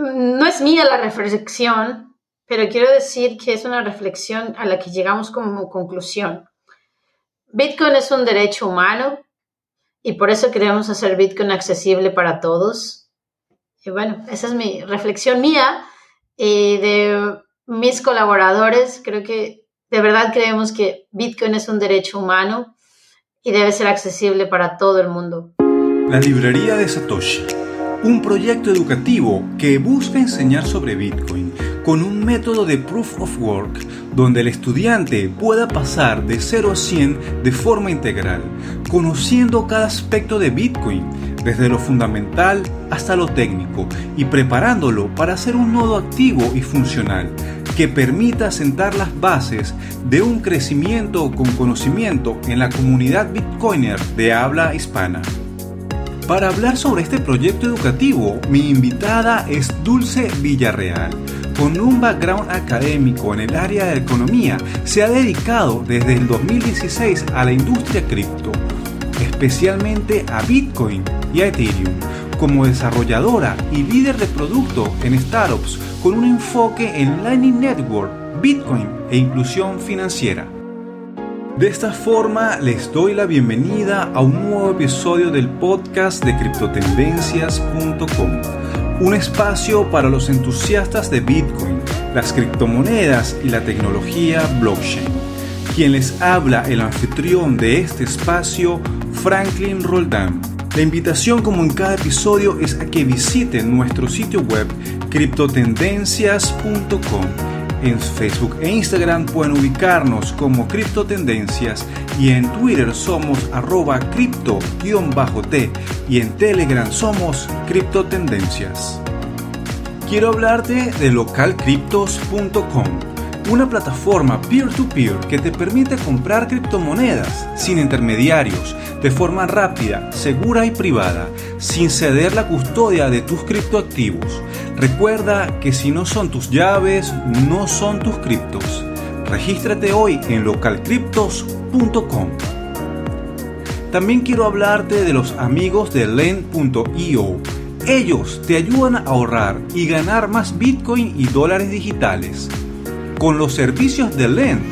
no es mía la reflexión, pero quiero decir que es una reflexión a la que llegamos como conclusión. Bitcoin es un derecho humano y por eso queremos hacer Bitcoin accesible para todos. Y bueno, esa es mi reflexión mía y de mis colaboradores. Creo que de verdad creemos que Bitcoin es un derecho humano y debe ser accesible para todo el mundo. La librería de Satoshi, un proyecto educativo que busca enseñar sobre Bitcoin con un método de proof of work donde el estudiante pueda pasar de 0 a 100 de forma integral, conociendo cada aspecto de Bitcoin, desde lo fundamental hasta lo técnico, y preparándolo para ser un nodo activo y funcional que permita sentar las bases de un crecimiento con conocimiento en la comunidad Bitcoiner de habla hispana. Para hablar sobre este proyecto educativo, mi invitada es Dulce Villarreal. Con un background académico en el área de economía, se ha dedicado desde el 2016 a la industria cripto, especialmente a Bitcoin y a Ethereum, como desarrolladora y líder de producto en startups con un enfoque en Lightning Network, Bitcoin e inclusión financiera. De esta forma les doy la bienvenida a un nuevo episodio del podcast de criptotendencias.com, un espacio para los entusiastas de Bitcoin, las criptomonedas y la tecnología blockchain. Quien les habla el anfitrión de este espacio, Franklin Roldán. La invitación como en cada episodio es a que visiten nuestro sitio web criptotendencias.com. En Facebook e Instagram pueden ubicarnos como Criptotendencias y en Twitter somos arroba cripto-t y en Telegram somos Criptotendencias. Quiero hablarte de localcryptos.com una plataforma peer-to-peer que te permite comprar criptomonedas sin intermediarios, de forma rápida, segura y privada, sin ceder la custodia de tus criptoactivos. Recuerda que si no son tus llaves, no son tus criptos. Regístrate hoy en localcryptos.com. También quiero hablarte de los amigos de Lend.io. Ellos te ayudan a ahorrar y ganar más Bitcoin y dólares digitales. Con los servicios de Lend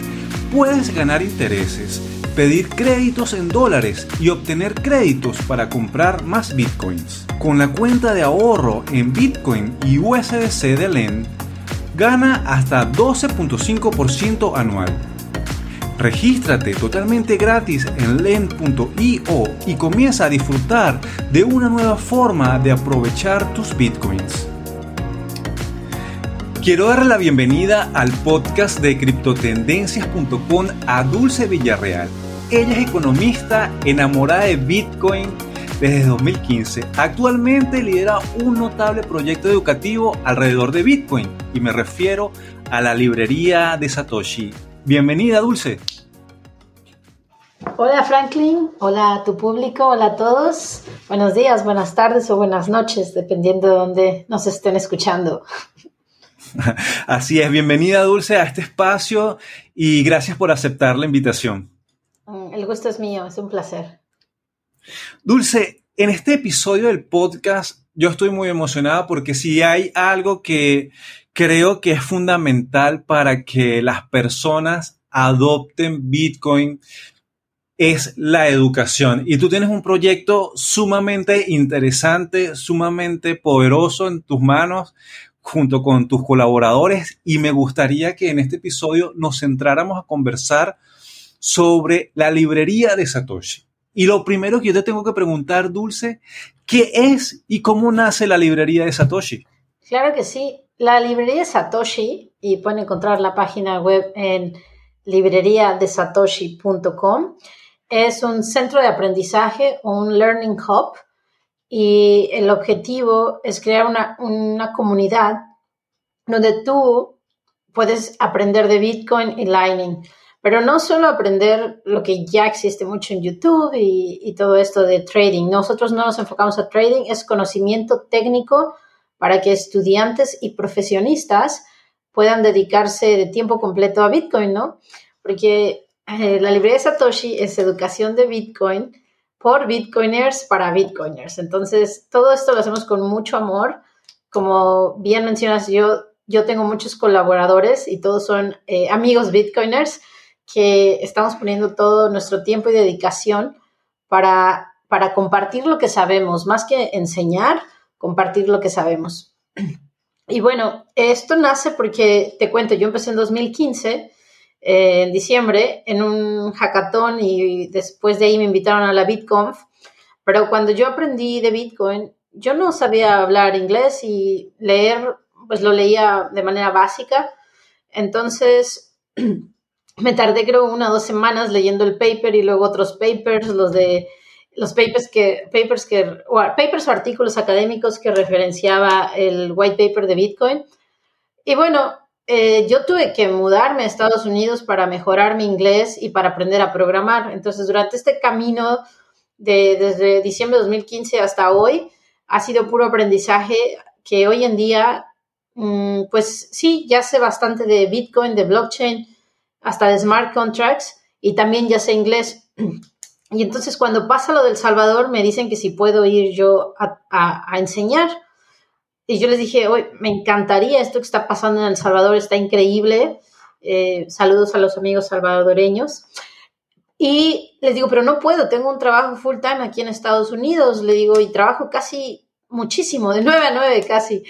puedes ganar intereses, pedir créditos en dólares y obtener créditos para comprar más bitcoins. Con la cuenta de ahorro en Bitcoin y USDC de Lend, gana hasta 12.5% anual. Regístrate totalmente gratis en lend.io y comienza a disfrutar de una nueva forma de aprovechar tus bitcoins. Quiero darle la bienvenida al podcast de criptotendencias.com a Dulce Villarreal. Ella es economista enamorada de Bitcoin desde 2015. Actualmente lidera un notable proyecto educativo alrededor de Bitcoin y me refiero a la librería de Satoshi. Bienvenida, Dulce. Hola Franklin, hola a tu público, hola a todos. Buenos días, buenas tardes o buenas noches, dependiendo de dónde nos estén escuchando. Así es, bienvenida Dulce a este espacio y gracias por aceptar la invitación. Mm, el gusto es mío, es un placer. Dulce, en este episodio del podcast yo estoy muy emocionada porque si hay algo que creo que es fundamental para que las personas adopten Bitcoin es la educación. Y tú tienes un proyecto sumamente interesante, sumamente poderoso en tus manos junto con tus colaboradores y me gustaría que en este episodio nos centráramos a conversar sobre la librería de Satoshi. Y lo primero que yo te tengo que preguntar, Dulce, ¿qué es y cómo nace la librería de Satoshi? Claro que sí. La librería de Satoshi, y pueden encontrar la página web en libreriadesatoshi.com, es un centro de aprendizaje, un learning hub y el objetivo es crear una, comunidad donde tú puedes aprender de Bitcoin y Lightning, pero no solo aprender lo que ya existe mucho en YouTube y, todo esto de trading. Nosotros no nos enfocamos a trading, es conocimiento técnico para que estudiantes y profesionistas puedan dedicarse de tiempo completo a Bitcoin, ¿no? Porque eh, la librería de Satoshi es educación de Bitcoin por Bitcoiners para Bitcoiners. Entonces, todo esto lo hacemos con mucho amor como bien mencionas, yo, yo tengo muchos colaboradores y todos son eh, amigos bitcoiners que estamos poniendo todo nuestro tiempo y dedicación para, para compartir lo que sabemos, más que enseñar, compartir lo que sabemos. Y bueno, esto nace porque, te cuento, yo empecé en 2015, eh, en diciembre, en un hackathon y después de ahí me invitaron a la BitConf, pero cuando yo aprendí de Bitcoin, yo no sabía hablar inglés y leer, pues lo leía de manera básica. Entonces, me tardé creo una o dos semanas leyendo el paper y luego otros papers, los de los papers que, papers que, o papers o artículos académicos que referenciaba el white paper de Bitcoin. Y bueno, eh, yo tuve que mudarme a Estados Unidos para mejorar mi inglés y para aprender a programar. Entonces, durante este camino de, desde diciembre de 2015 hasta hoy, ha sido puro aprendizaje que hoy en día, pues sí, ya sé bastante de Bitcoin, de blockchain, hasta de smart contracts y también ya sé inglés. Y entonces cuando pasa lo del Salvador me dicen que si puedo ir yo a, enseñar. Y yo les dije, hoy me encantaría esto que está pasando en El Salvador, está increíble. Eh, saludos a los amigos salvadoreños. Y les digo, pero no puedo, tengo un trabajo full time aquí en Estados Unidos, le digo, y trabajo casi muchísimo, de 9 a 9 casi.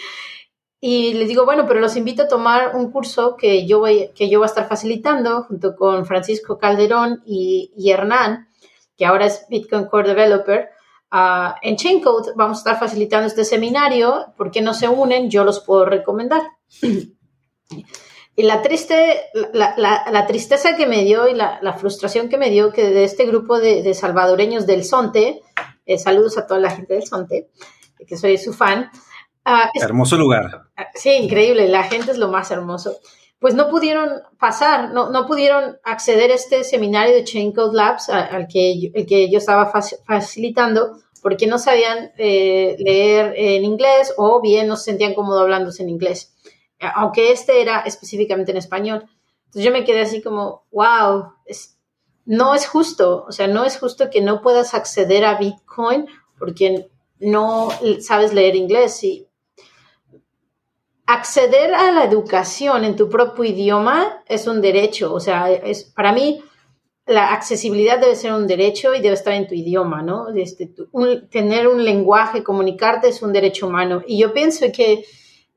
Y les digo, bueno, pero los invito a tomar un curso que yo voy, que yo voy a estar facilitando junto con Francisco Calderón y, Hernán, que ahora es Bitcoin Core Developer. Uh, en Chaincode vamos a estar facilitando este seminario. ¿Por qué no se unen? Yo los puedo recomendar. Y la, triste, la, la, tristeza que me dio y la, frustración que me dio que de este grupo de, salvadoreños del Sonte, eh, saludos a toda la gente del Sonte, que soy su fan. Ah, hermoso lugar. Ah, sí, increíble, la gente es lo más hermoso. Pues no pudieron pasar, no, no pudieron acceder a este seminario de Chain Code Labs al que, el que yo estaba facilitando porque no sabían eh, leer en inglés o bien no se sentían cómodos hablándose en inglés aunque este era específicamente en español. Entonces yo me quedé así como, wow, no es justo, o sea, no es justo que no puedas acceder a Bitcoin porque no sabes leer inglés. Y acceder a la educación en tu propio idioma es un derecho, o sea, es, para mí la accesibilidad debe ser un derecho y debe estar en tu idioma, ¿no? Este, tener un lenguaje, comunicarte es un derecho humano. Y yo pienso que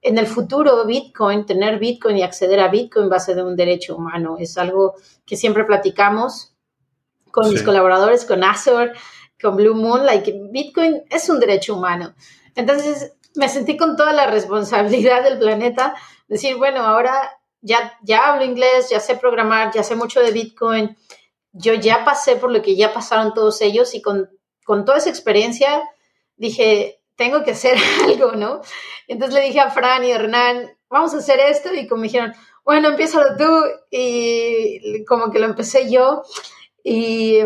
en el futuro Bitcoin, tener Bitcoin y acceder a Bitcoin va a ser un derecho humano. Es algo que siempre platicamos con mis colaboradores, con Azure, con Blue Moon, like Bitcoin es un derecho humano. Entonces me sentí con toda la responsabilidad del planeta, decir, bueno, ahora ya, ya hablo inglés, ya sé programar, ya sé mucho de Bitcoin, yo ya pasé por lo que ya pasaron todos ellos y con, con toda esa experiencia dije, tengo que hacer algo, ¿no? Entonces le dije a Fran y a Hernán, vamos a hacer esto y como me dijeron, bueno, empieza tú y como que lo empecé yo y,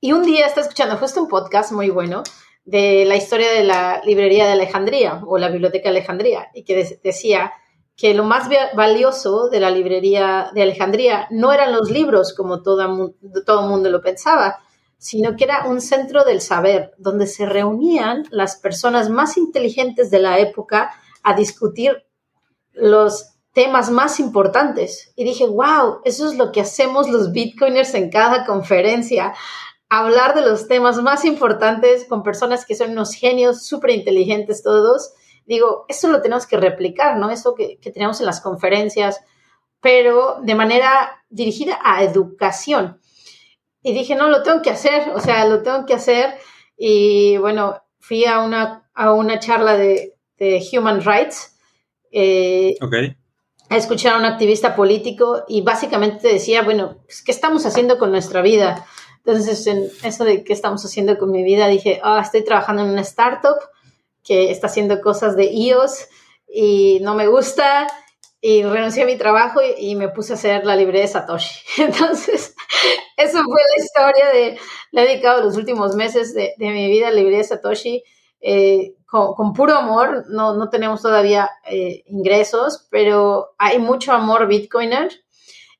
y un día estaba escuchando justo un podcast muy bueno de la historia de la librería de Alejandría o la biblioteca de Alejandría y que decía que lo más valioso de la librería de Alejandría no eran los libros como todo, el mundo lo pensaba, sino que era un centro del saber, donde se reunían las personas más inteligentes de la época a discutir los temas más importantes. Y dije, wow, eso es lo que hacemos los bitcoiners en cada conferencia, hablar de los temas más importantes con personas que son unos genios súper inteligentes todos. Digo, eso lo tenemos que replicar, ¿no? Eso que, que tenemos en las conferencias, pero de manera dirigida a educación y dije, no, lo tengo que hacer, o sea, lo tengo que hacer. Y bueno, fui a una, a una charla de, Human Rights. Eh, a escuchar a un activista político y básicamente decía, bueno, pues, ¿qué estamos haciendo con nuestra vida? Entonces, en eso de qué estamos haciendo con mi vida, dije, ah, estoy trabajando en una startup que está haciendo cosas de iOS y no me gusta y renuncié a mi trabajo y, me puse a hacer la librería de Satoshi. Entonces, eso fue la historia de, le he dedicado los últimos meses de, mi vida a la librería de Satoshi. Eh, con, puro amor, no, no tenemos todavía eh, ingresos, pero hay mucho amor Bitcoiner.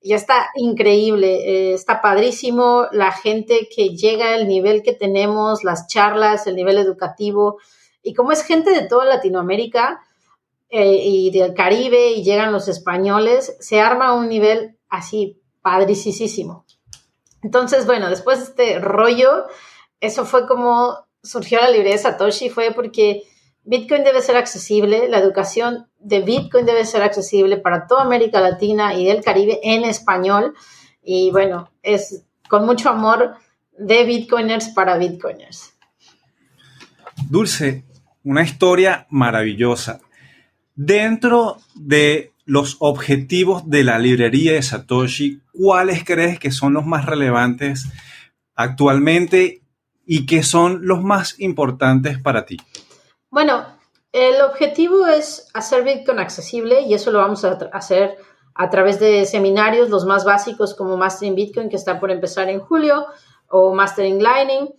Ya está increíble, eh, está padrísimo la gente que llega al nivel que tenemos, las charlas, el nivel educativo, Y como es gente de toda Latinoamérica eh, y del Caribe y llegan los españoles, se arma un nivel así padricísimo. Entonces, bueno, después de este rollo, eso fue como surgió la librería de Satoshi, fue porque Bitcoin debe ser accesible, la educación de Bitcoin debe ser accesible para toda América Latina y del Caribe en español. Y bueno, es con mucho amor de Bitcoiners para Bitcoiners. Dulce, una historia maravillosa. Dentro de los objetivos de la librería de Satoshi, ¿cuáles crees que son los más relevantes actualmente y que son los más importantes para ti? Bueno, el objetivo es hacer Bitcoin accesible y eso lo vamos a hacer a través de seminarios, los más básicos como Mastering Bitcoin, que está por empezar en julio, o Mastering Lightning.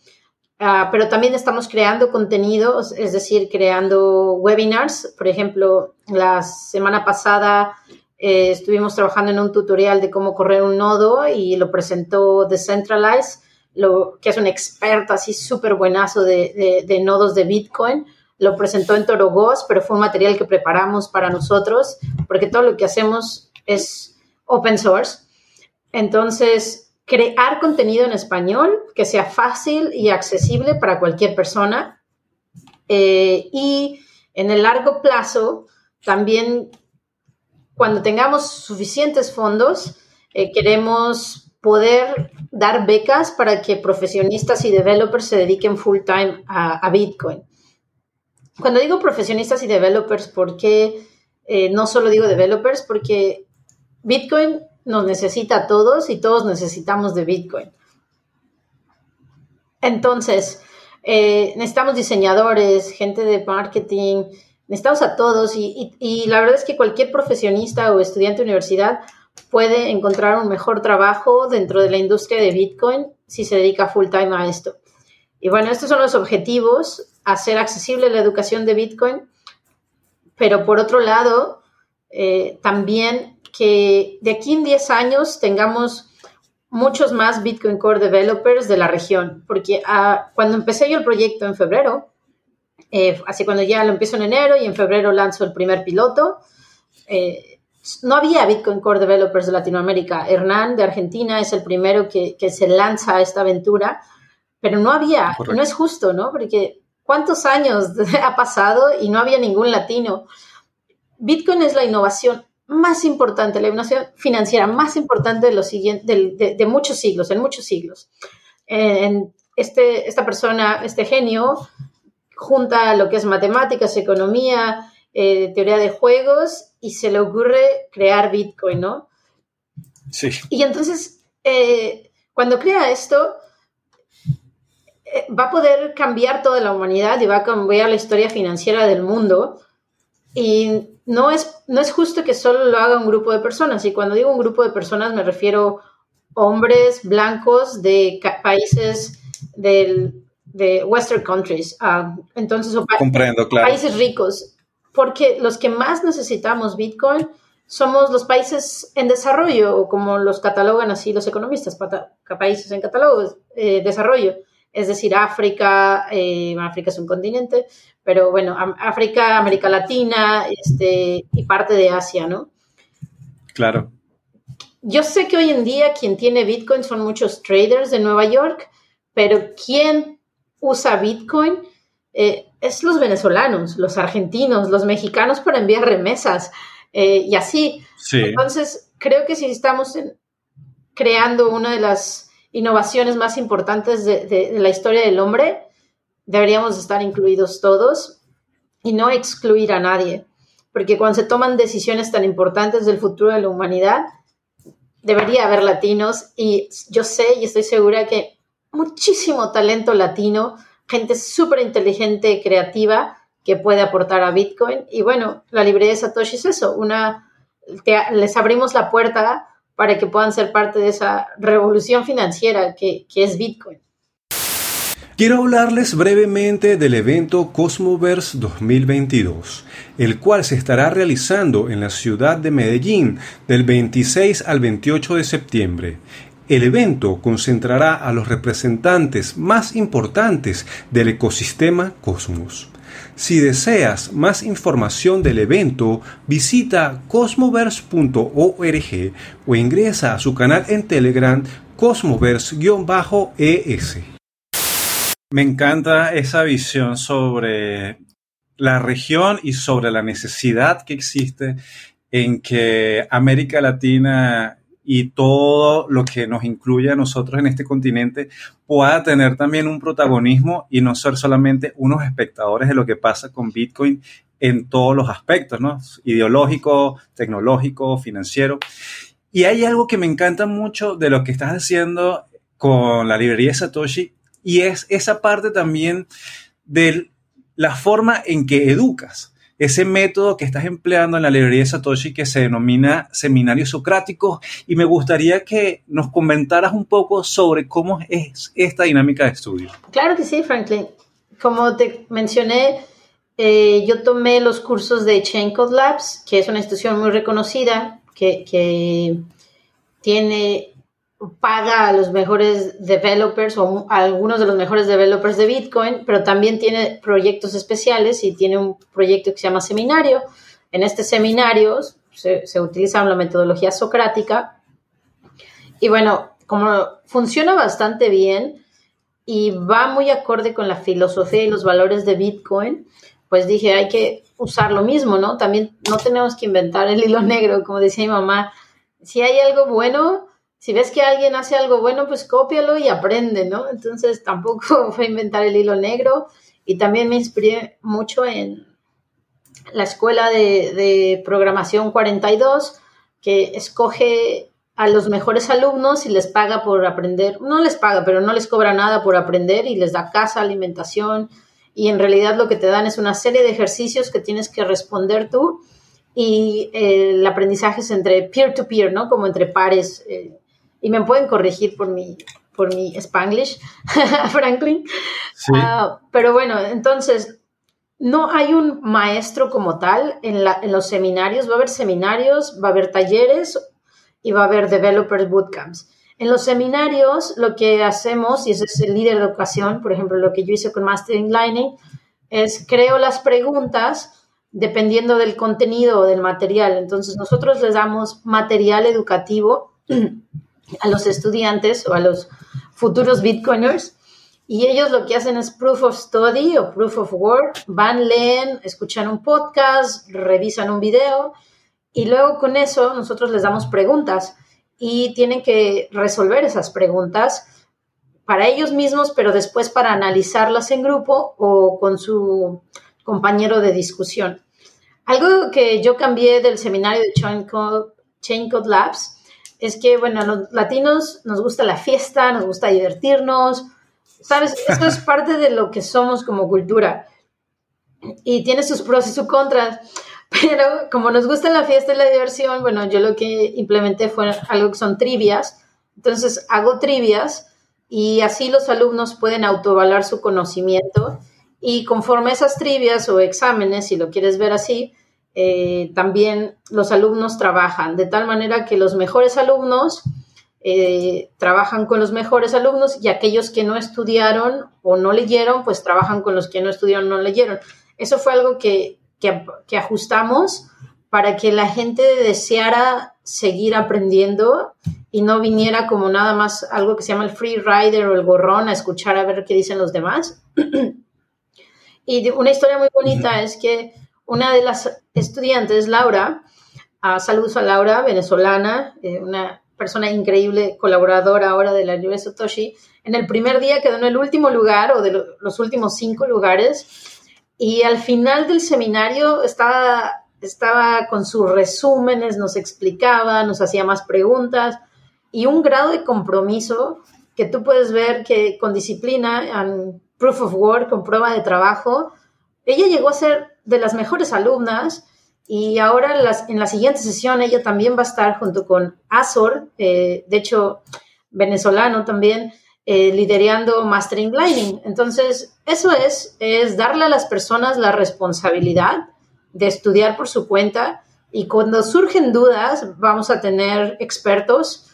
Ah, pero también estamos creando contenidos, es decir, creando webinars. Por ejemplo, la semana pasada eh, estuvimos trabajando en un tutorial de cómo correr un nodo y lo presentó Decentralize, lo, que es un experto así súper buenazo de, de, nodos de Bitcoin. Lo presentó en Torogos, pero fue un material que preparamos para nosotros, porque todo lo que hacemos es open source. Entonces, crear contenido en español que sea fácil y accesible para cualquier persona. Eh, y en el largo plazo, también cuando tengamos suficientes fondos, eh, queremos poder dar becas para que profesionistas y developers se dediquen full time a, Bitcoin. Cuando digo profesionistas y developers, ¿por qué eh, no solo digo developers? Porque Bitcoin nos necesita a todos y todos necesitamos de Bitcoin. Entonces, eh, necesitamos diseñadores, gente de marketing, necesitamos a todos y, la verdad es que cualquier profesionista o estudiante de universidad puede encontrar un mejor trabajo dentro de la industria de Bitcoin si se dedica full time a esto. Y bueno, estos son los objetivos, hacer accesible la educación de Bitcoin, pero por otro lado, eh, también que de aquí en 10 años tengamos muchos más Bitcoin Core developers de la región, porque ah, cuando empecé yo el proyecto en febrero, eh, así cuando ya lo empiezo en enero y en febrero lanzo el primer piloto, eh, no había Bitcoin Core developers de Latinoamérica. Hernán de Argentina es el primero que, que se lanza a esta aventura, pero no había, no es justo, ¿no? Porque ¿cuántos años ha pasado y no había ningún latino? Bitcoin es la innovación más importante, la innovación financiera más importante de, los de, muchos siglos, en muchos siglos. En este, esta persona, este genio, junta lo que es matemáticas, economía, eh, teoría de juegos y se le ocurre crear Bitcoin, ¿no? Sí. Y entonces, eh, cuando crea esto, va a poder cambiar toda la humanidad y va a cambiar la historia financiera del mundo. Y no es, no es justo que solo lo haga un grupo de personas. Y cuando digo un grupo de personas me refiero hombres blancos de países del, de Western countries. Ah, entonces, Comprendo, claro. países ricos. Porque los que más necesitamos Bitcoin somos los países en desarrollo, o como los catalogan así los economistas, países en catálogo, eh, desarrollo es decir, África, eh, África es un continente, pero bueno, África, América Latina este, y parte de Asia, ¿no? Claro. Yo sé que hoy en día quien tiene Bitcoin son muchos traders de Nueva York, pero quien usa Bitcoin eh, es los venezolanos, los argentinos, los mexicanos para enviar remesas eh, y así. Entonces, creo que si estamos creando una de las innovaciones más importantes de, la historia del hombre, deberíamos estar incluidos todos y no excluir a nadie, porque cuando se toman decisiones tan importantes del futuro de la humanidad, debería haber latinos y yo sé y estoy segura que muchísimo talento latino, gente súper inteligente, creativa, que puede aportar a Bitcoin. Y bueno, la librería de Satoshi es eso, una, les abrimos la puerta para que puedan ser parte de esa revolución financiera que, es Bitcoin. Quiero hablarles brevemente del evento Cosmoverse 2022, el cual se estará realizando en la ciudad de Medellín del 26 al 28 de septiembre. El evento concentrará a los representantes más importantes del ecosistema Cosmos. Si deseas más información del evento, visita cosmoverse.org o ingresa a su canal en Telegram cosmoverse-es. Me encanta esa visión sobre la región y sobre la necesidad que existe en que América Latina y todo lo que nos incluye a nosotros en este continente pueda tener también un protagonismo y no ser solamente unos espectadores de lo que pasa con Bitcoin en todos los aspectos, ¿no? Ideológico, tecnológico, financiero. Y hay algo que me encanta mucho de lo que estás haciendo con la librería Satoshi y es esa parte también de la forma en que educas ese método que estás empleando en la librería de Satoshi que se denomina seminarios socráticos y me gustaría que nos comentaras un poco sobre cómo es esta dinámica de estudio. Claro que sí, Franklin. Como te mencioné, eh, yo tomé los cursos de Chain Code Labs, que es una institución muy reconocida que tiene paga a los mejores developers o a algunos de los mejores developers de Bitcoin, pero también tiene proyectos especiales y tiene un proyecto que se llama Seminario. En este seminario se, utiliza la metodología socrática y bueno, como funciona bastante bien y va muy acorde con la filosofía y los valores de Bitcoin, pues dije, hay que usar lo mismo, ¿no? También no tenemos que inventar el hilo negro, como decía mi mamá. Si hay algo bueno, si ves que alguien hace algo bueno, pues cópialo y aprende, ¿no? Entonces tampoco fue inventar el hilo negro y también me inspiré mucho en la escuela de, programación 42, que escoge a los mejores alumnos y les paga por aprender, no les paga, pero no les cobra nada por aprender y les da casa, alimentación y en realidad lo que te dan es una serie de ejercicios que tienes que responder tú y eh, el aprendizaje es entre peer-to-peer, ¿no? Como entre pares. Eh, y me pueden corregir por mi, por mi spanglish, Franklin. Ah, pero bueno, entonces, no hay un maestro como tal en, la, en, los seminarios. Va a haber seminarios, va a haber talleres y va a haber developers bootcamps. En los seminarios, lo que hacemos, y ese es el líder de educación, por ejemplo, lo que yo hice con Mastering Lining, es creo las preguntas dependiendo del contenido o del material. Entonces, nosotros les damos material educativo a los estudiantes o a los futuros bitcoiners y ellos lo que hacen es proof of study o proof of work, van, leen, escuchan un podcast, revisan un video y luego con eso nosotros les damos preguntas y tienen que resolver esas preguntas para ellos mismos, pero después para analizarlas en grupo o con su compañero de discusión. Algo que yo cambié del seminario de Chain Code Labs es que, bueno, los latinos nos gusta la fiesta, nos gusta divertirnos, ¿sabes? Esto es parte de lo que somos como cultura y tiene sus pros y sus contras. Pero como nos gusta la fiesta y la diversión, bueno, yo lo que implementé fue algo que son trivias. Entonces hago trivias y así los alumnos pueden autovalar su conocimiento y conforme esas trivias o exámenes, si lo quieres ver así, eh, también los alumnos trabajan, de tal manera que los mejores alumnos eh, trabajan con los mejores alumnos y aquellos que no estudiaron o no leyeron, pues trabajan con los que no estudiaron o no leyeron. Eso fue algo que, que, ajustamos para que la gente deseara seguir aprendiendo y no viniera como nada más algo que se llama el free rider o el gorrón a escuchar a ver qué dicen los demás. y una historia muy bonita es que una de las estudiantes, Laura, uh, saludos a Laura, venezolana, eh, una persona increíble, colaboradora ahora de la Universidad Satoshi, en el primer día quedó en el último lugar o de los últimos cinco lugares y al final del seminario estaba, estaba con sus resúmenes, nos explicaba, nos hacía más preguntas y un grado de compromiso que tú puedes ver que con disciplina, en proof of work, con prueba de trabajo, ella llegó a ser de las mejores alumnas y ahora en, la siguiente sesión ella también va a estar junto con Azor, eh, de hecho venezolano también, eh, liderando Mastering Lining. Entonces, eso es, es darle a las personas la responsabilidad de estudiar por su cuenta y cuando surgen dudas vamos a tener expertos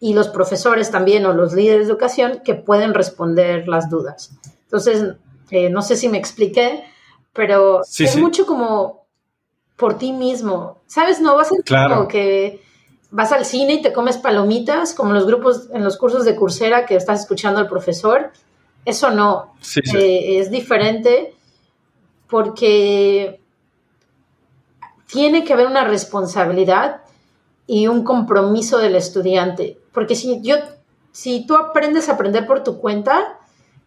y los profesores también o los líderes de educación que pueden responder las dudas. Entonces, eh, no sé si me expliqué, pero es mucho como por ti mismo. ¿Sabes? No vas a claro. como que vas al cine y te comes palomitas, como los grupos en los cursos de Coursera que estás escuchando al profesor. Eso no. Eh, es diferente porque tiene que haber una responsabilidad y un compromiso del estudiante. Porque si yo, si tú aprendes a aprender por tu cuenta,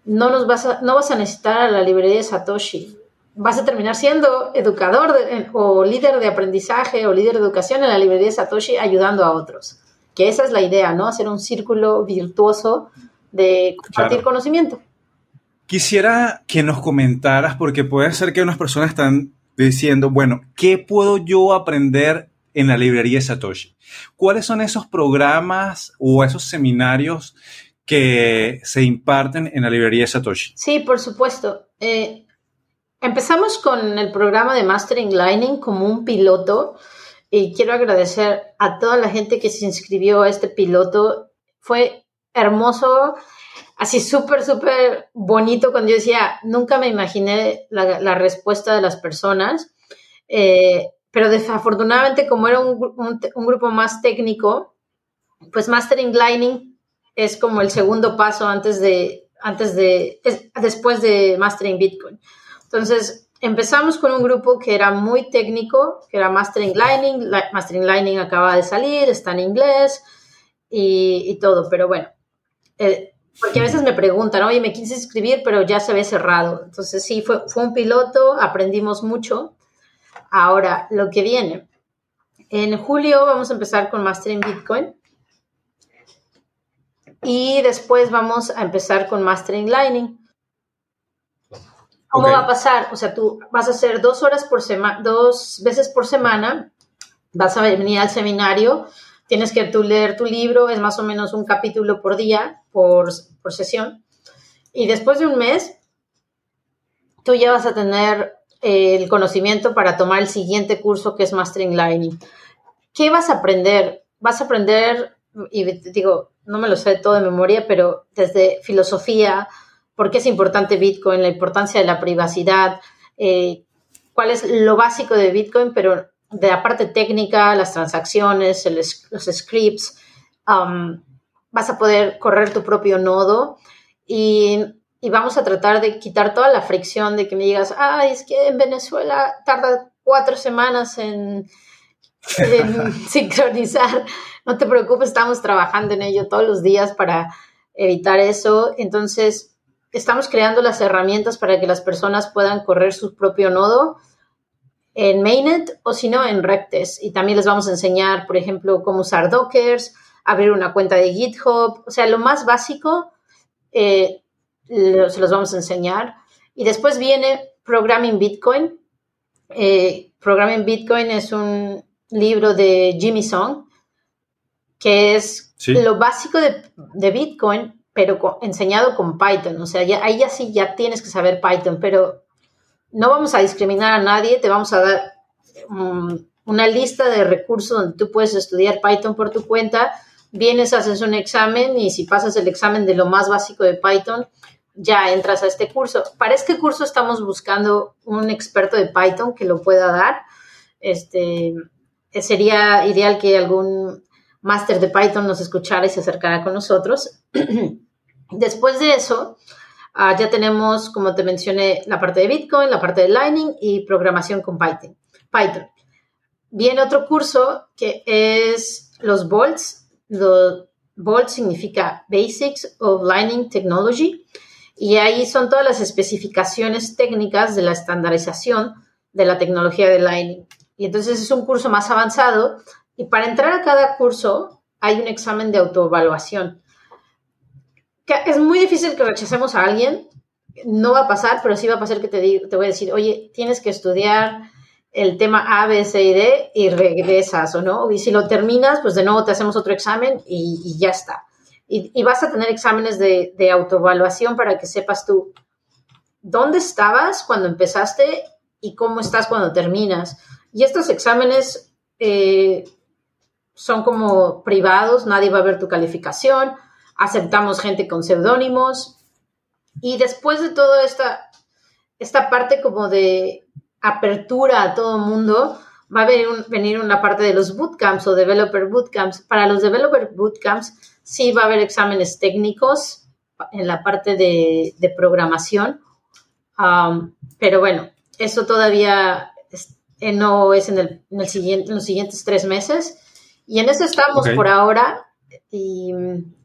no nos vas a, no vas a necesitar a la librería de Satoshi. Vas a terminar siendo educador o líder de aprendizaje o líder de educación en la librería de Satoshi ayudando a otros. Que esa es la idea, ¿no? Hacer un círculo virtuoso de compartir conocimiento. Quisiera que nos comentaras, porque puede ser que unas personas están diciendo, bueno, ¿qué puedo yo aprender en la librería Satoshi? ¿Cuáles son esos programas o esos seminarios que se imparten en la librería Satoshi? Sí, por supuesto. Eh, empezamos con el programa de Mastering Lightning como un piloto y quiero agradecer a toda la gente que se inscribió a este piloto. Fue hermoso así súper, súper bonito cuando yo decía, nunca me imaginé la, respuesta de las personas, eh, pero desafortunadamente como era un, grupo más técnico, pues Mastering Lightning es como el segundo paso antes de, antes de, después de Mastering Bitcoin. Entonces, empezamos con un grupo que era muy técnico, que era Mastering Lightning, Mastering Lightning acaba de salir, está en inglés y, todo, pero bueno, eh, porque a veces me preguntan, oye, me quise inscribir, pero ya se ve cerrado. Entonces sí, fue, fue un piloto, aprendimos mucho. Ahora, lo que viene. En julio vamos a empezar con Mastering Bitcoin. Y después vamos a empezar con Mastering Lightning. ¿Cómo va a pasar? O sea, tú vas a hacer dos horas por semana, dos veces por semana, vas a venir al seminario, tienes que tú leer tu libro, es más o menos un capítulo por día, por, sesión. Y después de un mes, tú ya vas a tener eh, el conocimiento para tomar el siguiente curso que es Mastering Lightning. ¿Qué vas a aprender? Vas a aprender, y digo, no me lo sé todo de memoria, pero desde filosofía, por qué es importante Bitcoin, la importancia de la privacidad, eh, cuál es lo básico de Bitcoin, pero de la parte técnica, las transacciones, los scripts, um, vas a poder correr tu propio nodo y, vamos a tratar de quitar toda la fricción de que me digas, ay, es que en Venezuela tarda cuatro semanas en, en sincronizar. No te preocupes, estamos trabajando en ello todos los días para evitar eso. Entonces, estamos creando las herramientas para que las personas puedan correr su propio nodo en Mainnet o si no en Rectes. Y también les vamos a enseñar, por ejemplo, cómo usar Dockers, abrir una cuenta de GitHub, o sea, lo más básico eh, se los vamos a enseñar. Y después viene Programming Bitcoin. Eh, Programming Bitcoin es un libro de Jimmy Song, que es lo básico de, Bitcoin, pero enseñado con Python. O sea, ya, ahí ya sí ya tienes que saber Python, pero no vamos a discriminar a nadie, te vamos a dar mm, una lista de recursos donde tú puedes estudiar Python por tu cuenta, vienes, haces un examen y si pasas el examen de lo más básico de Python, ya entras a este curso. Para este curso estamos buscando un experto de Python que lo pueda dar. Este, sería ideal que algún máster de Python nos escuchara y se acercara con nosotros. Después de eso, Ah, ya tenemos, como te mencioné, la parte de Bitcoin, la parte de Lightning y programación con Python. Python. Viene otro curso que es los Bolts. Los Bolts significa Basics of Lightning Technology. Y ahí son todas las especificaciones técnicas de la estandarización de la tecnología de Lightning. Y entonces es un curso más avanzado. Y para entrar a cada curso hay un examen de autoevaluación es muy difícil que rechacemos a alguien, no va a pasar, pero sí va a pasar que te, te voy a decir, oye, tienes que estudiar el tema A, B, C y D y regresas o no. Y si lo terminas, pues de nuevo te hacemos otro examen y, ya está. Y, vas a tener exámenes de, de autoevaluación para que sepas tú dónde estabas cuando empezaste y cómo estás cuando terminas. Y estos exámenes eh, son como privados, nadie va a ver tu calificación aceptamos gente con seudónimos y después de toda esta esta parte como de apertura a todo mundo, va a venir, venir, una parte de los bootcamps o developer bootcamps. Para los developer bootcamps sí va a haber exámenes técnicos en la parte de, programación, um, pero bueno, eso todavía eh, no es en, el, en, el siguiente, en los siguientes tres meses. Y en eso estamos por ahora. Y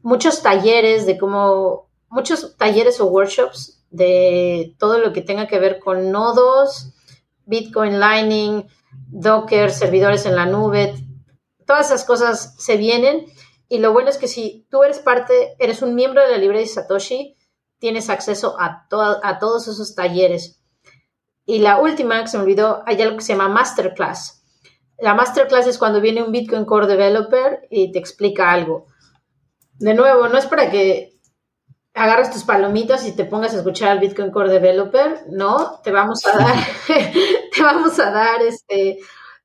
muchos talleres de cómo, muchos talleres o workshops de todo lo que tenga que ver con nodos, Bitcoin Lightning, Docker, servidores en la nube, todas esas cosas se vienen. Y lo bueno es que si tú eres parte, eres un miembro de la librería de Satoshi, tienes acceso a, a todos esos talleres. Y la última, que se me olvidó, hay algo que se llama Masterclass. La Masterclass es cuando viene un Bitcoin Core Developer y te explica algo. De nuevo, no es para que agarres tus palomitas y te pongas a escuchar al Bitcoin Core Developer, no, te vamos a dar, te vamos a dar este,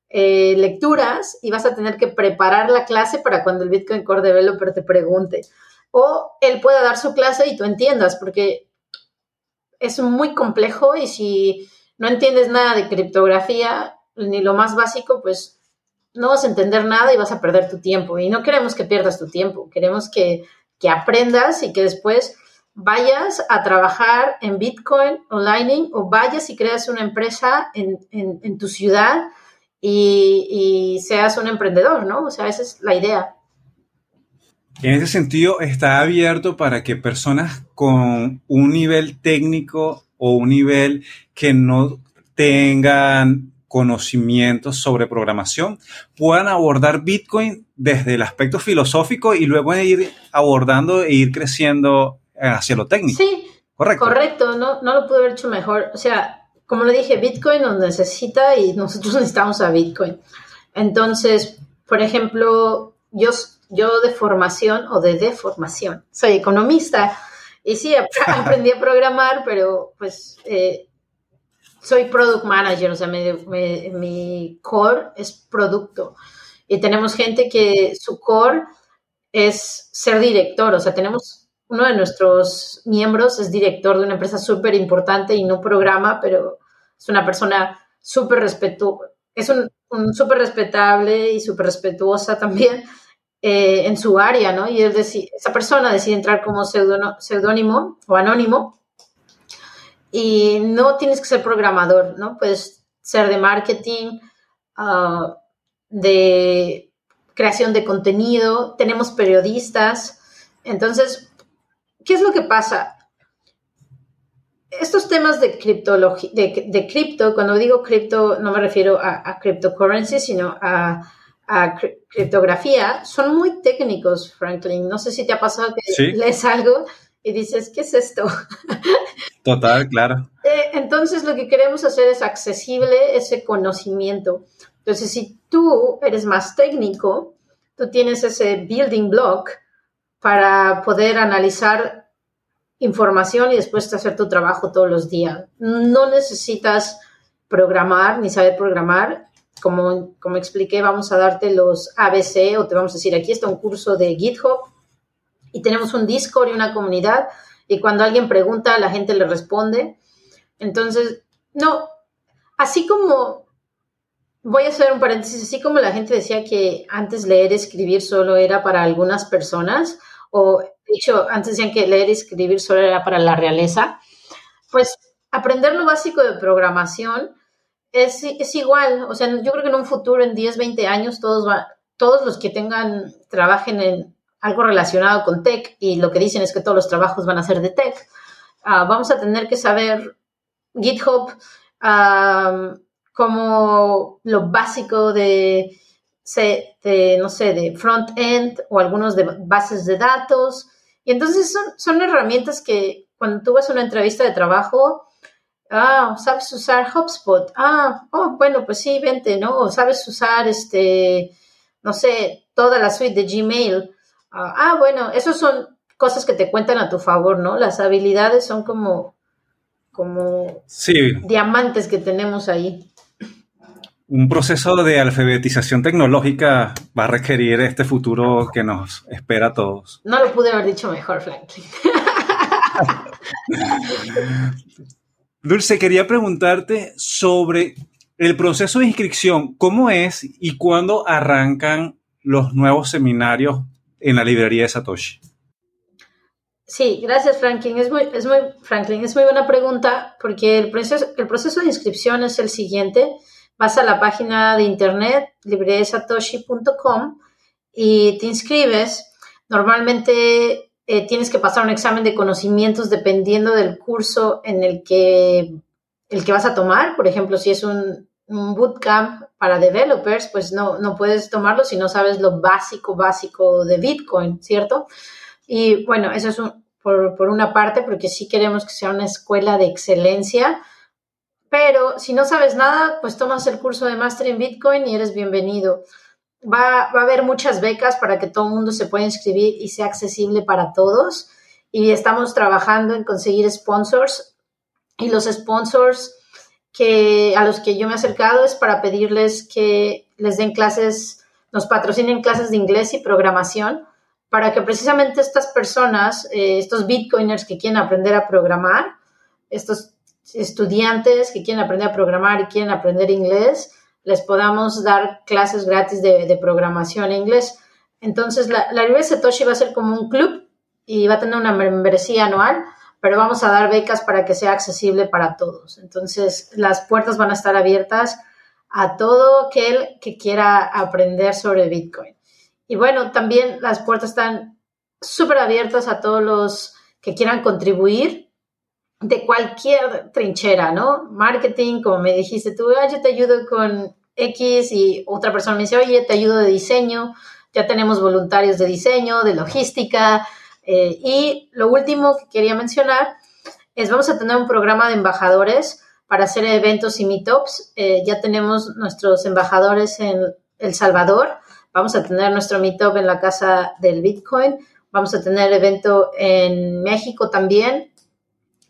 eh, lecturas y vas a tener que preparar la clase para cuando el Bitcoin Core Developer te pregunte. O él pueda dar su clase y tú entiendas, porque es muy complejo y si no entiendes nada de criptografía, ni lo más básico, pues no vas a entender nada y vas a perder tu tiempo. Y no queremos que pierdas tu tiempo, queremos que, aprendas y que después vayas a trabajar en Bitcoin o Lightning o vayas y creas una empresa en, tu ciudad y, y, seas un emprendedor, ¿no? O sea, esa es la idea. En ese sentido, está abierto para que personas con un nivel técnico o un nivel que no tengan conocimientos sobre programación puedan abordar Bitcoin desde el aspecto filosófico y luego ir abordando e ir creciendo hacia lo técnico. Sí, correcto. Correcto, no, no lo pude haber hecho mejor. O sea, como le dije, Bitcoin nos necesita y nosotros necesitamos a Bitcoin. Entonces, por ejemplo, yo, yo de formación o de deformación, soy economista y sí, aprendí a programar, pero pues eh, soy product manager, o sea, mi, core es producto. Y tenemos gente que su core es ser director, o sea, tenemos uno de nuestros miembros es director de una empresa súper importante y no programa, pero es una persona súper respetuosa, es un, súper respetable y súper respetuosa también eh, en su área, ¿no? Y él esa persona decide entrar como seudónimo o anónimo y no tienes que ser programador, ¿no? Puedes ser de marketing, ah, de creación de contenido, tenemos periodistas. Entonces, ¿qué es lo que pasa? Estos temas de criptología, de, cripto, cuando digo cripto, no me refiero a, a cryptocurrency, sino a, criptografía, son muy técnicos, Franklin. No sé si te ha pasado que lees algo y dices, ¿qué es esto? Total, claro. Eh, entonces lo que queremos hacer es accesible ese conocimiento. Entonces, si tú eres más técnico, tú tienes ese building block para poder analizar información y después hacer tu trabajo todos los días. No necesitas programar ni saber programar. Como, como expliqué, vamos a darte los ABC o te vamos a decir, aquí está un curso de GitHub y tenemos un Discord y una comunidad y cuando alguien pregunta, la gente le responde. Entonces, no, así como, voy a hacer un paréntesis, así como la gente decía que antes leer y escribir solo era para algunas personas, o de hecho, antes decían que leer y escribir solo era para la realeza, pues aprender lo básico de programación es, es igual. O sea, yo creo que en un futuro, en 10, 20 años, todos, todos los que tengan, trabajen en algo relacionado con tech y lo que dicen es que todos los trabajos van a ser de tech, ah, vamos a tener que saber GitHub como lo básico de, no sé, de front-end o algunos de bases de datos. Y entonces son, son herramientas que cuando tú vas a una entrevista de trabajo, ah, sabes usar HubSpot, ah, oh, bueno, pues sí, vente, ¿no? sabes usar, este, no sé, toda la suite de Gmail. Ah, ah, bueno, esos son cosas que te cuentan a tu favor, ¿no? Las habilidades son como, como diamantes que tenemos ahí. Un proceso de alfabetización tecnológica va a requerir este futuro que nos espera a todos. No lo pude haber dicho mejor, Franklin. Dulce, quería preguntarte sobre el proceso de inscripción. ¿Cómo es y cuándo arrancan los nuevos seminarios en la librería de Satoshi? Sí, gracias Franklin. Es muy, es muy, Franklin, es muy buena pregunta porque el proceso, el proceso de inscripción es el siguiente. Vas a la página de internet libreriasatoshi.com y te inscribes. Normalmente eh, tienes que pasar un examen de conocimientos dependiendo del curso en el que, el que vas a tomar. Por ejemplo, si es un, un bootcamp para developers, pues no, no puedes tomarlo si no sabes lo básico, básico de Bitcoin, ¿cierto? Y bueno, eso es por, por, una parte, porque sí queremos que sea una escuela de excelencia, pero si no sabes nada, pues tomas el curso de Master en Bitcoin y eres bienvenido. Va, va a haber muchas becas para que todo el mundo se pueda inscribir y sea accesible para todos. Y estamos trabajando en conseguir sponsors. Y los sponsors que a los que yo me he acercado es para pedirles que les den clases, nos patrocinen clases de inglés y programación para que precisamente estas personas, eh, estos bitcoiners que quieren aprender a programar, estos estudiantes que quieren aprender a programar y quieren aprender inglés, les podamos dar clases gratis de, programación en inglés. Entonces, la, la de Satoshi va a ser como un club y va a tener una membresía anual, pero vamos a dar becas para que sea accesible para todos. Entonces, las puertas van a estar abiertas a todo aquel que quiera aprender sobre Bitcoin. Y bueno, también las puertas están súper abiertas a todos los que quieran contribuir de cualquier trinchera, ¿no? Marketing, como me dijiste tú, yo te ayudo con X y otra persona me dice, oye, te ayudo de diseño, ya tenemos voluntarios de diseño, de logística. Eh, y lo último que quería mencionar es, vamos a tener un programa de embajadores para hacer eventos y meetups. Eh, ya tenemos nuestros embajadores en El Salvador Vamos a tener nuestro meetup en la Casa del Bitcoin. Vamos a tener evento en México también.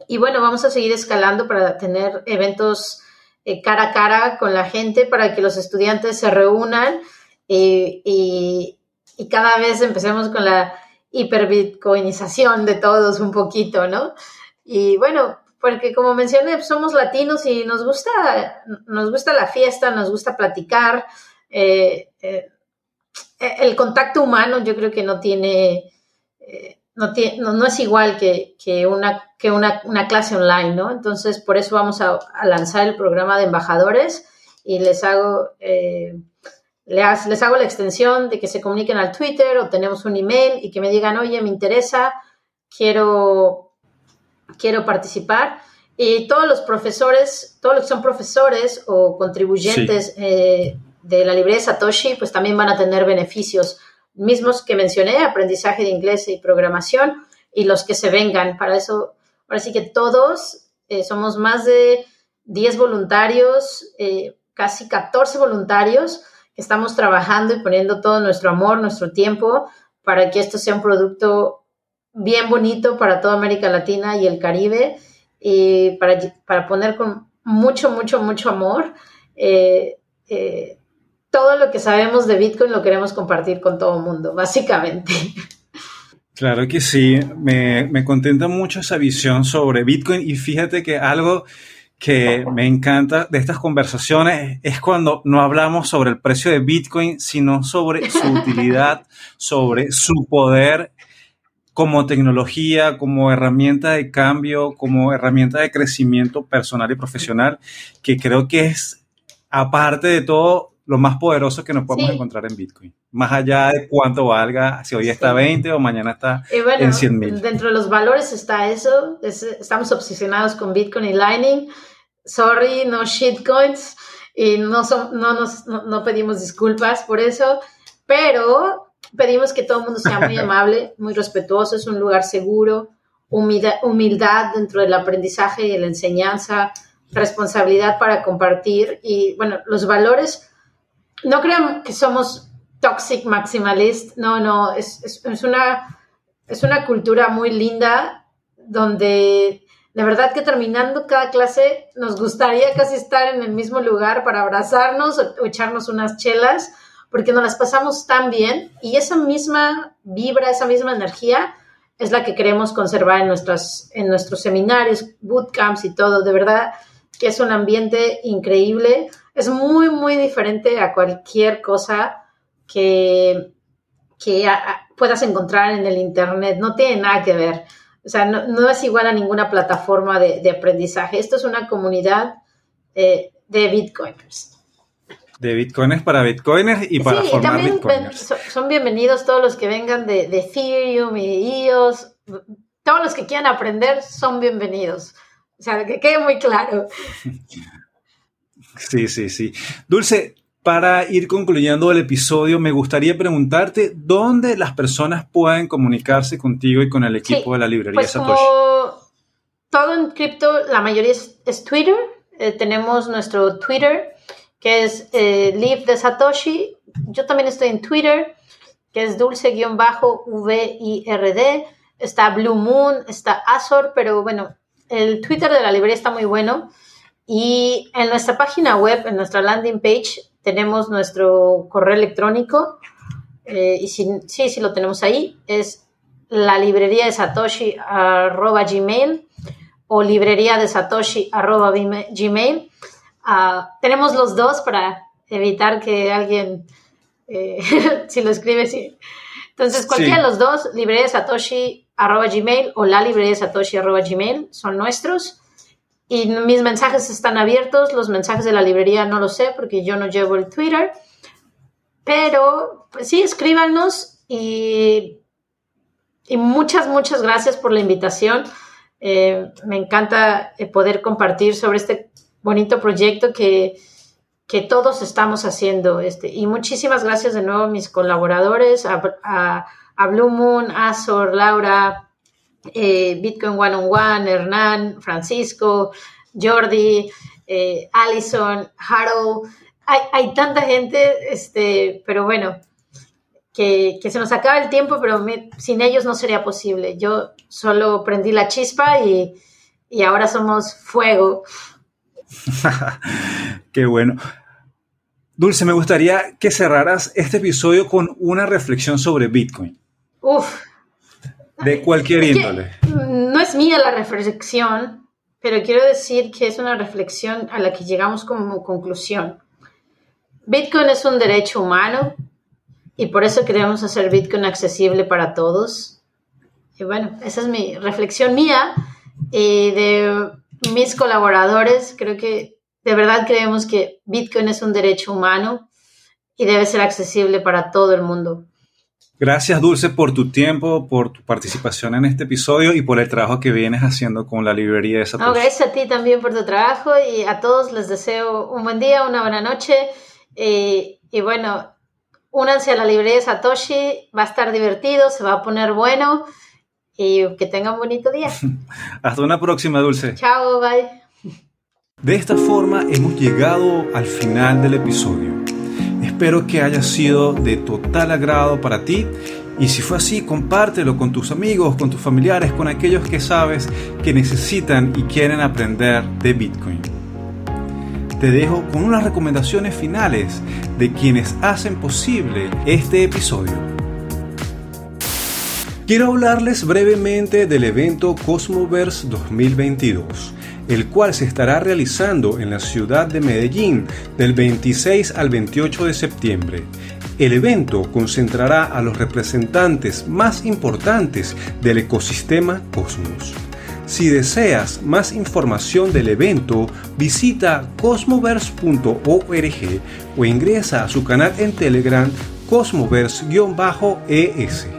Y bueno, vamos a seguir escalando para tener eventos eh, cara a cara con la gente para que los estudiantes se reúnan y, cada vez empecemos con la hiperbitcoinización de todos un poquito, ¿no? Y bueno, porque como mencioné, somos latinos y nos gusta, nos gusta la fiesta, nos gusta platicar. Eh, eh, eh, el contacto humano yo creo que no tiene, eh, no, tiene no, es igual que, una, que una, clase online, ¿no? Entonces, por eso vamos a, lanzar el programa de embajadores y les hago, les, les, hago la extensión de que se comuniquen al Twitter o tenemos un email y que me digan, oye, me interesa, quiero, quiero participar. Y todos los profesores, todos los que son profesores o contribuyentes de la librería Satoshi, pues también van a tener beneficios mismos que mencioné, aprendizaje de inglés y programación, y los que se vengan. Para eso, ahora sí que todos eh, somos más de 10 voluntarios, eh, casi 14 voluntarios, estamos trabajando y poniendo todo nuestro amor, nuestro tiempo, para que esto sea un producto bien bonito para toda América Latina y el Caribe, y para, para poner con mucho, mucho, mucho amor. Eh, todo lo que sabemos de Bitcoin lo queremos compartir con todo el mundo, básicamente. Claro que sí, me, me, contenta mucho esa visión sobre Bitcoin y fíjate que algo que me encanta de estas conversaciones es cuando no hablamos sobre el precio de Bitcoin, sino sobre su utilidad, sobre su poder como tecnología, como herramienta de cambio, como herramienta de crecimiento personal y profesional, que creo que es, aparte de todo, lo más poderoso que nos podemos encontrar en Bitcoin. Más allá de cuánto valga, si hoy está 20 o mañana está en 100 mil. Dentro de los valores está eso. estamos obsesionados con Bitcoin y Lightning. Sorry, no shitcoins. Y no, no, nos, no, pedimos disculpas por eso. Pero pedimos que todo el mundo sea muy amable, muy respetuoso. Es un lugar seguro. Humildad, humildad dentro del aprendizaje y de la enseñanza. Responsabilidad para compartir. Y bueno, los valores no crean que somos toxic maximalist, no, no, es, es, una, es una cultura muy linda donde de verdad que terminando cada clase nos gustaría casi estar en el mismo lugar para abrazarnos o, echarnos unas chelas, porque nos las pasamos tan bien y esa misma vibra, esa misma energía es la que queremos conservar en, nuestras, en nuestros seminarios, bootcamps y todo. De verdad que es un ambiente increíble. Es muy, muy diferente a cualquier cosa que, que puedas encontrar en el Internet. No tiene nada que ver. O sea, no, es igual a ninguna plataforma de, aprendizaje. Esto es una comunidad eh, de bitcoiners. De bitcoiners para bitcoiners y para sí, formar también son bienvenidos todos los que vengan de, de Ethereum y EOS. Todos los que quieran aprender son bienvenidos. O sea, que quede muy claro. Sí, sí, sí. Dulce, para ir concluyendo el episodio, me gustaría preguntarte dónde las personas pueden comunicarse contigo y con el equipo de la librería pues Satoshi. todo en cripto, la mayoría es, Twitter. Eh, tenemos nuestro Twitter, que es eh, Live de Satoshi. Yo también estoy en Twitter, que es dulce-vird. Está Blue Moon, está Azor, pero bueno, el Twitter de la librería está muy bueno. Y en nuestra página web, en nuestra landing page, tenemos nuestro correo electrónico. Eh, y si, sí, sí lo tenemos ahí. Es la librería de Satoshi arroba gmail o librería de Satoshi arroba gmail. Ah, tenemos los dos para evitar que alguien, eh, si lo escribe, sí. Entonces, cualquiera de los dos, librería de Satoshi arroba gmail o la librería de Satoshi arroba gmail son nuestros. Y mis mensajes están abiertos, los mensajes de la librería no lo sé porque yo no llevo el Twitter. Pero pues sí, escríbanos y, y muchas, muchas gracias por la invitación. Eh, me encanta eh, poder compartir sobre este bonito proyecto que, que todos estamos haciendo. Este, y muchísimas gracias de nuevo a mis colaboradores, a, a, a Blue Moon, Azor, Laura, eh, Bitcoin One on One, Hernán, Francisco, Jordi, eh, Allison, Harold. Hay, tanta gente, este, pero bueno, que, se nos acaba el tiempo, pero sin ellos no sería posible. Yo solo prendí la chispa y, y ahora somos fuego. Qué bueno. Dulce, me gustaría que cerraras este episodio con una reflexión sobre Bitcoin. Uf, de cualquier índole. No es mía la reflexión, pero quiero decir que es una reflexión a la que llegamos como conclusión. Bitcoin es un derecho humano y por eso queremos hacer Bitcoin accesible para todos. Y bueno, esa es mi reflexión mía y de mis colaboradores. Creo que de verdad creemos que Bitcoin es un derecho humano y debe ser accesible para todo el mundo. Gracias Dulce por tu tiempo, por tu participación en este episodio y por el trabajo que vienes haciendo con la librería de Satoshi. gracias a ti también por tu trabajo y a todos les deseo un buen día, una buena noche y, y bueno, únanse a la librería de Satoshi, va a estar divertido, se va a poner bueno y que tengan un bonito día. Hasta una próxima, Dulce. Chao, bye. De esta forma hemos llegado al final del episodio. Espero que haya sido de total agrado para ti y si fue así, compártelo con tus amigos, con tus familiares, con aquellos que sabes que necesitan y quieren aprender de Bitcoin. Te dejo con unas recomendaciones finales de quienes hacen posible este episodio. Quiero hablarles brevemente del evento Cosmoverse 2022 el cual se estará realizando en la ciudad de Medellín del 26 al 28 de septiembre. El evento concentrará a los representantes más importantes del ecosistema Cosmos. Si deseas más información del evento, visita cosmoverse.org o ingresa a su canal en Telegram cosmoverse-es.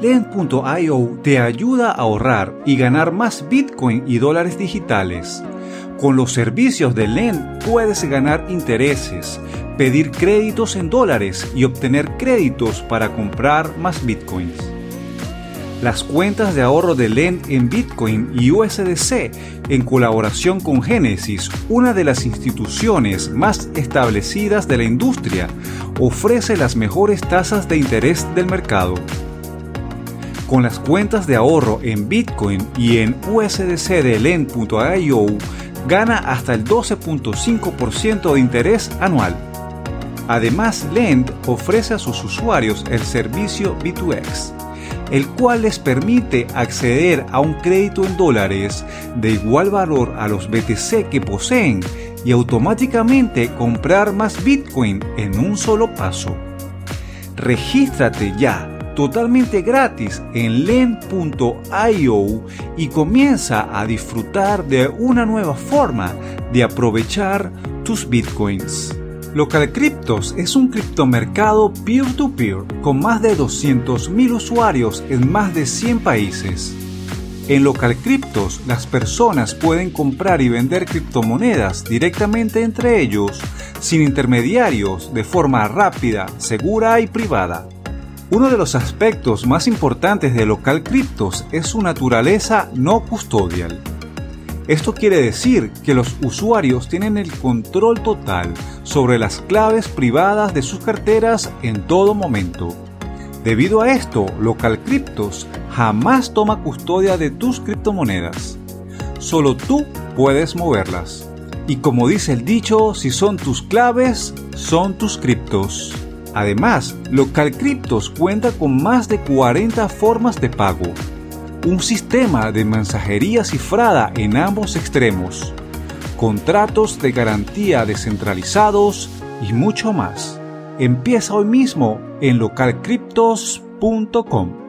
Lend.io te ayuda a ahorrar y ganar más Bitcoin y dólares digitales. Con los servicios de Lend puedes ganar intereses, pedir créditos en dólares y obtener créditos para comprar más Bitcoins. Las cuentas de ahorro de Lend en Bitcoin y USDC, en colaboración con Genesis, una de las instituciones más establecidas de la industria, ofrece las mejores tasas de interés del mercado. Con las cuentas de ahorro en Bitcoin y en USDC de Lend.io, gana hasta el 12.5% de interés anual. Además, Lend ofrece a sus usuarios el servicio B2X, el cual les permite acceder a un crédito en dólares de igual valor a los BTC que poseen y automáticamente comprar más Bitcoin en un solo paso. Regístrate ya totalmente gratis en len.io y comienza a disfrutar de una nueva forma de aprovechar tus bitcoins. Local Cryptos es un criptomercado peer-to-peer con más de 200.000 usuarios en más de 100 países. En Local Cryptos, las personas pueden comprar y vender criptomonedas directamente entre ellos, sin intermediarios, de forma rápida, segura y privada. Uno de los aspectos más importantes de Local Cryptos es su naturaleza no custodial. Esto quiere decir que los usuarios tienen el control total sobre las claves privadas de sus carteras en todo momento. Debido a esto, Local Cryptos jamás toma custodia de tus criptomonedas. Solo tú puedes moverlas. Y como dice el dicho, si son tus claves, son tus criptos. Además, Local Cryptos cuenta con más de 40 formas de pago, un sistema de mensajería cifrada en ambos extremos, contratos de garantía descentralizados y mucho más. Empieza hoy mismo en localcryptos.com.